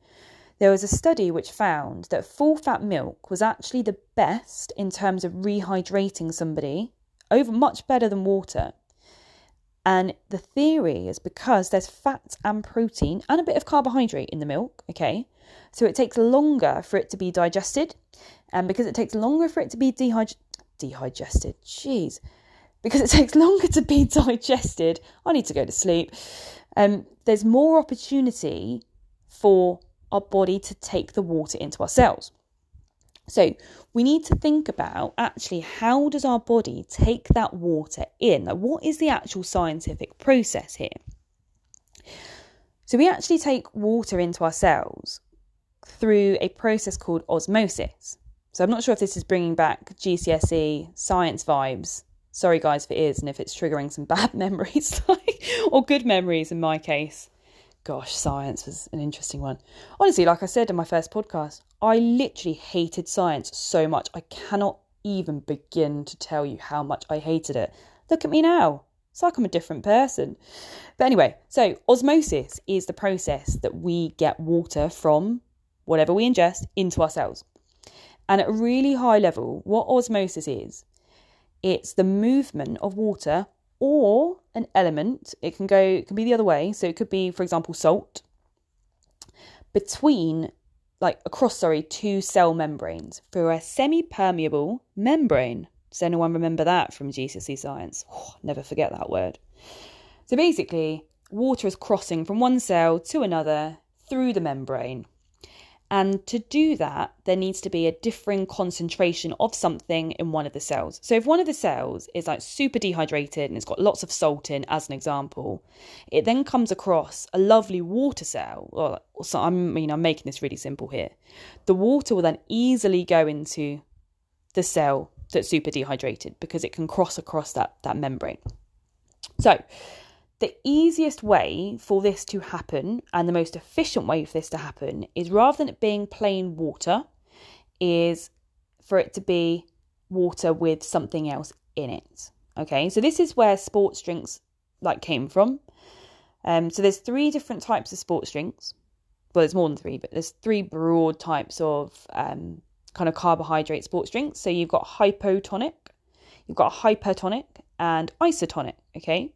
[SPEAKER 1] There was a study which found that full fat milk was actually the best in terms of rehydrating somebody, over much better than water. And the theory is because there's fat and protein and a bit of carbohydrate in the milk, okay? So it takes longer for it to be digested. And because it takes longer for it to be dehyd- dehydrated, jeez, because it (laughs) takes longer to be digested, I need to go to sleep. Um, there's more opportunity for our body to take the water into our cells. So we need to think about actually how does our body take that water in? Like what is the actual scientific process here? So we actually take water into our cells through a process called osmosis. So I'm not sure if this is bringing back GCSE science vibes. Sorry guys for ears and if it's triggering some (laughs) bad memories or good memories in my case. Gosh, science was an interesting one. Honestly, like I said in my first podcast, I literally hated science so much. I cannot even begin to tell you how much I hated it. Look at me now. It's like I'm a different person. But anyway, so osmosis is the process that we get water from whatever we ingest into our cells. And at a really high level, what osmosis is, it's the movement of water or an element. It can go, it can be the other way. So it could be, for example, salt between, like across, sorry, two cell membranes through a semi permeable membrane. Does anyone remember that from GCSE science? Oh, never forget that word. So basically, water is crossing from one cell to another through the membrane. And to do that, there needs to be a differing concentration of something in one of the cells. So if one of the cells is like super dehydrated and it's got lots of salt in, as an example, it then comes across a lovely water cell. Or, so I mean, I'm making this really simple here. The water will then easily go into the cell that's super dehydrated because it can cross across that, that membrane. So the easiest way for this to happen and the most efficient way for this to happen is rather than it being plain water, is for it to be water with something else in it. Okay, so this is where sports drinks like came from. Um, so there's three different types of sports drinks. Well, there's more than three, but there's three broad types of um, kind of carbohydrate sports drinks. So you've got hypotonic, you've got hypertonic, and isotonic. Okay,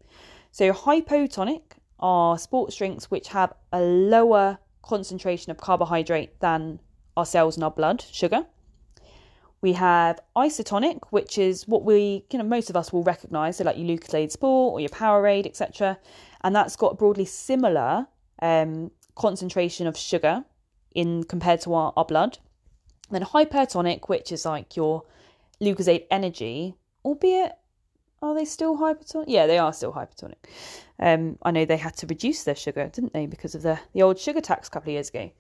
[SPEAKER 1] so, hypotonic are sports drinks which have a lower concentration of carbohydrate than our cells in our blood, sugar. We have isotonic, which is what we, you know, most of us will recognise, so like your Lucozade Sport or your Powerade, etc. And that's got broadly similar um, concentration of sugar in compared to our, our blood. And then hypertonic, which is like your Lucozade Energy, albeit are they still hypertonic? Yeah, they are still hypertonic. Um, I know they had to reduce their sugar, didn't they, because of the the old sugar tax a couple of years ago.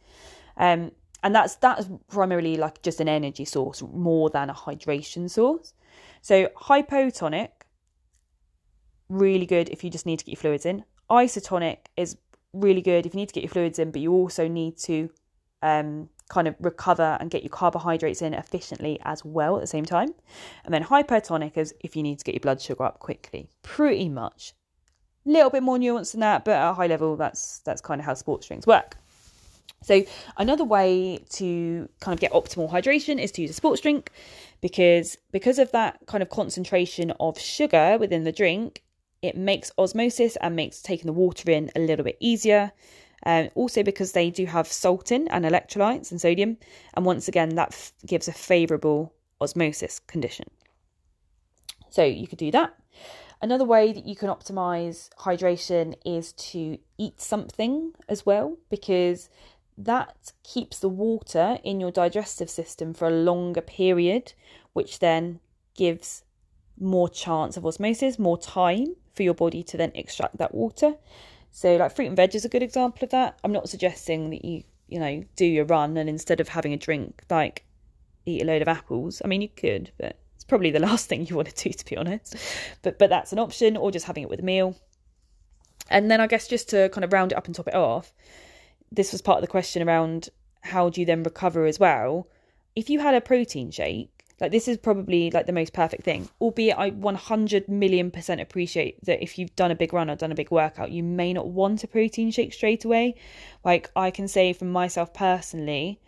[SPEAKER 1] Um, and that's that's primarily like just an energy source more than a hydration source. So hypotonic, really good if you just need to get your fluids in. Isotonic is really good if you need to get your fluids in, but you also need to um, kind of recover and get your carbohydrates in efficiently as well at the same time. And then hypertonic is if you need to get your blood sugar up quickly. Pretty much. A little bit more nuanced than that, but at a high level, that's that's kind of how sports drinks work. So another way to kind of get optimal hydration is to use a sports drink because because of that kind of concentration of sugar within the drink, it makes osmosis and makes taking the water in a little bit easier. Um, also, because they do have salt in and electrolytes and sodium, and once again, that f- gives a favourable osmosis condition. So, you could do that. Another way that you can optimize hydration is to eat something as well, because that keeps the water in your digestive system for a longer period, which then gives more chance of osmosis, more time for your body to then extract that water. So, like fruit and veg is a good example of that. I'm not suggesting that you, you know, do your run and instead of having a drink, like eat a load of apples. I mean, you could, but it's probably the (laughs) last thing you want to do, to be honest. But but that's an option, or just having it with a meal. And then I guess just to kind of round it up and top it off, this was part of the question around how do you then recover as well. If you had a protein shake, Like this is probably like the most perfect thing. Albeit I 100 million percent appreciate that if you've done a big run or done a big workout, you may not want a protein shake straight away. Like I can say from myself personally,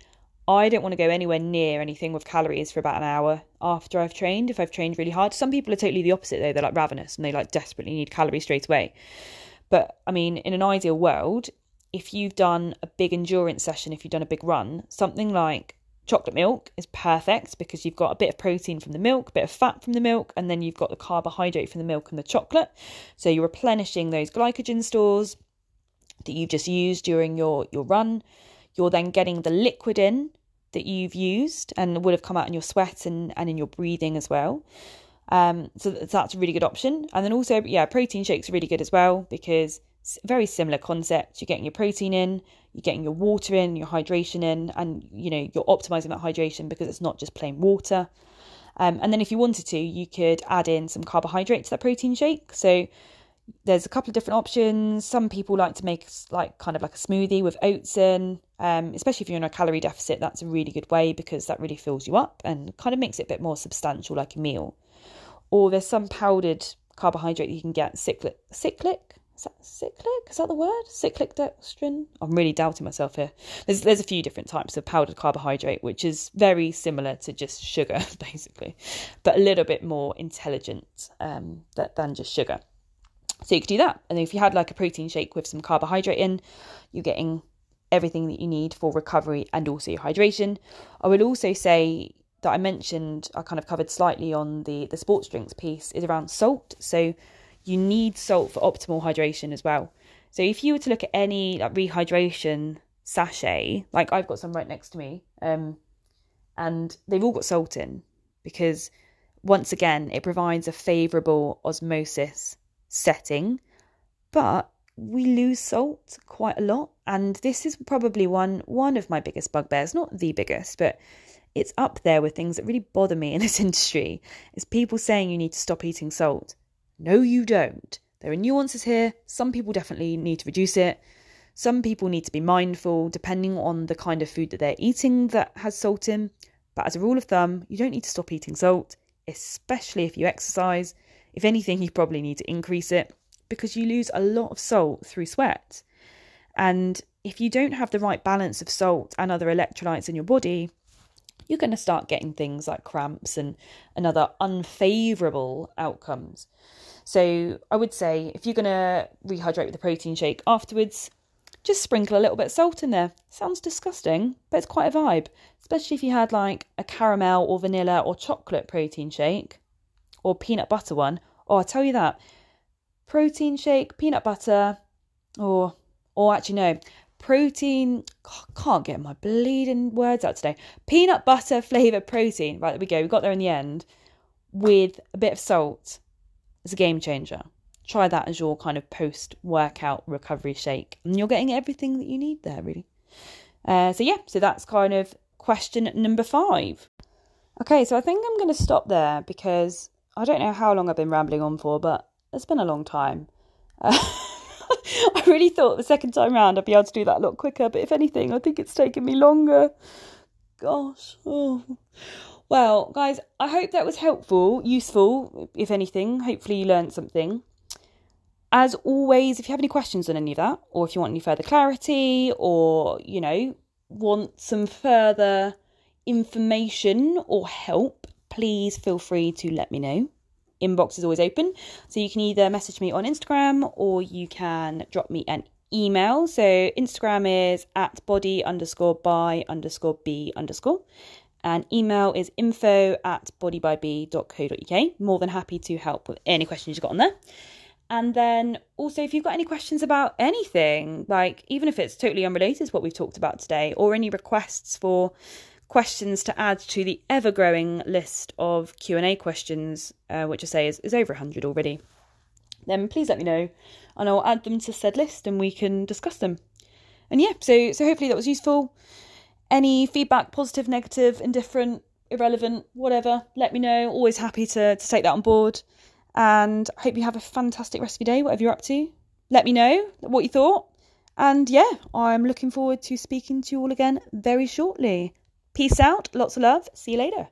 [SPEAKER 1] I don't want to go anywhere near anything with calories for about an hour after I've trained if I've trained really hard. Some people are totally the opposite though. They're like ravenous and they like desperately need calories straight away. But I mean, in an ideal world, if you've done a big endurance session, if you've done a big run, something like chocolate milk is perfect because you've got a bit of protein from the milk, a bit of fat from the milk, and then you've got the carbohydrate from the milk and the chocolate. So you're replenishing those glycogen stores that you've just used during your, your run. You're then getting the liquid in that you've used and would have come out in your sweat and, and in your breathing as well. Um, so that's a really good option. And then also, yeah, protein shakes are really good as well because very similar concept. You're getting your protein in, you're getting your water in, your hydration in, and you know you're optimizing that hydration because it's not just plain water. Um, and then if you wanted to, you could add in some carbohydrate to that protein shake. So there's a couple of different options. Some people like to make like kind of like a smoothie with oats in, um, especially if you're in a calorie deficit. That's a really good way because that really fills you up and kind of makes it a bit more substantial, like a meal. Or there's some powdered carbohydrate you can get cyclic cyclic is that cyclic? Is that the word? Cyclic dextrin? I'm really doubting myself here. There's there's a few different types of powdered carbohydrate, which is very similar to just sugar, (laughs) basically, but a little bit more intelligent um, than just sugar. So you could do that, and if you had like a protein shake with some carbohydrate in, you're getting everything that you need for recovery and also your hydration. I would also say that I mentioned, I kind of covered slightly on the the sports drinks piece, is around salt. So you need salt for optimal hydration as well. So if you were to look at any like rehydration sachet, like I've got some right next to me, um, and they've all got salt in because once again it provides a favourable osmosis setting, but we lose salt quite a lot, and this is probably one one of my biggest bugbears, not the biggest, but it's up there with things that really bother me in this (laughs) industry. Is people saying you need to stop eating salt. No, you don't. There are nuances here. Some people definitely need to reduce it. Some people need to be mindful depending on the kind of food that they're eating that has salt in. But as a rule of thumb, you don't need to stop eating salt, especially if you exercise. If anything, you probably need to increase it because you lose a lot of salt through sweat. And if you don't have the right balance of salt and other electrolytes in your body, you're going to start getting things like cramps and, and other unfavourable outcomes. So I would say if you're going to rehydrate with a protein shake afterwards, just sprinkle a little bit of salt in there. Sounds disgusting, but it's quite a vibe, especially if you had like a caramel or vanilla or chocolate protein shake or peanut butter one. Oh, I'll tell you that. Protein shake, peanut butter, or or actually no, protein. can't get my bleeding words out today. Peanut butter (laughs) flavour protein. Right, there we go. We got there in the end with a bit of salt it's a game changer. Try that as your kind of post workout recovery shake, and you're getting everything that you need there, really. Uh, so, yeah, so that's kind of question number five. Okay, so I think I'm going to stop there because I don't know how long I've been rambling on for, but it's been a long time. Uh, (laughs) I really thought the second time round I'd be able to do that a lot quicker, but if anything, I think it's taken me longer. Gosh. Oh. Well, guys, I hope that was helpful, useful, if anything. Hopefully, you learned something. As always, if you have any questions on any of that, or if you want any further clarity, or, you know, want some further information or help, please feel free to let me know. Inbox is always open. So you can either message me on Instagram or you can drop me an email. So Instagram is at body underscore by underscore b underscore and email is info at bodybyb.co.uk. More than happy to help with any questions you've got on there. And then also, if you've got any questions about anything, like even if it's totally unrelated to what we've talked about today, or any requests for questions to add to the ever-growing list of Q&A questions, uh, which I say is, is over 100 already, then please let me know and I'll add them to said list and we can discuss them. And yeah, so so hopefully that was useful. Any feedback, positive, negative, indifferent, irrelevant, whatever, let me know. Always happy to, to take that on board. And I hope you have a fantastic rest of your day, whatever you're up to. Let me know what you thought. And yeah, I'm looking forward to speaking to you all again very shortly. Peace out, lots of love, see you later.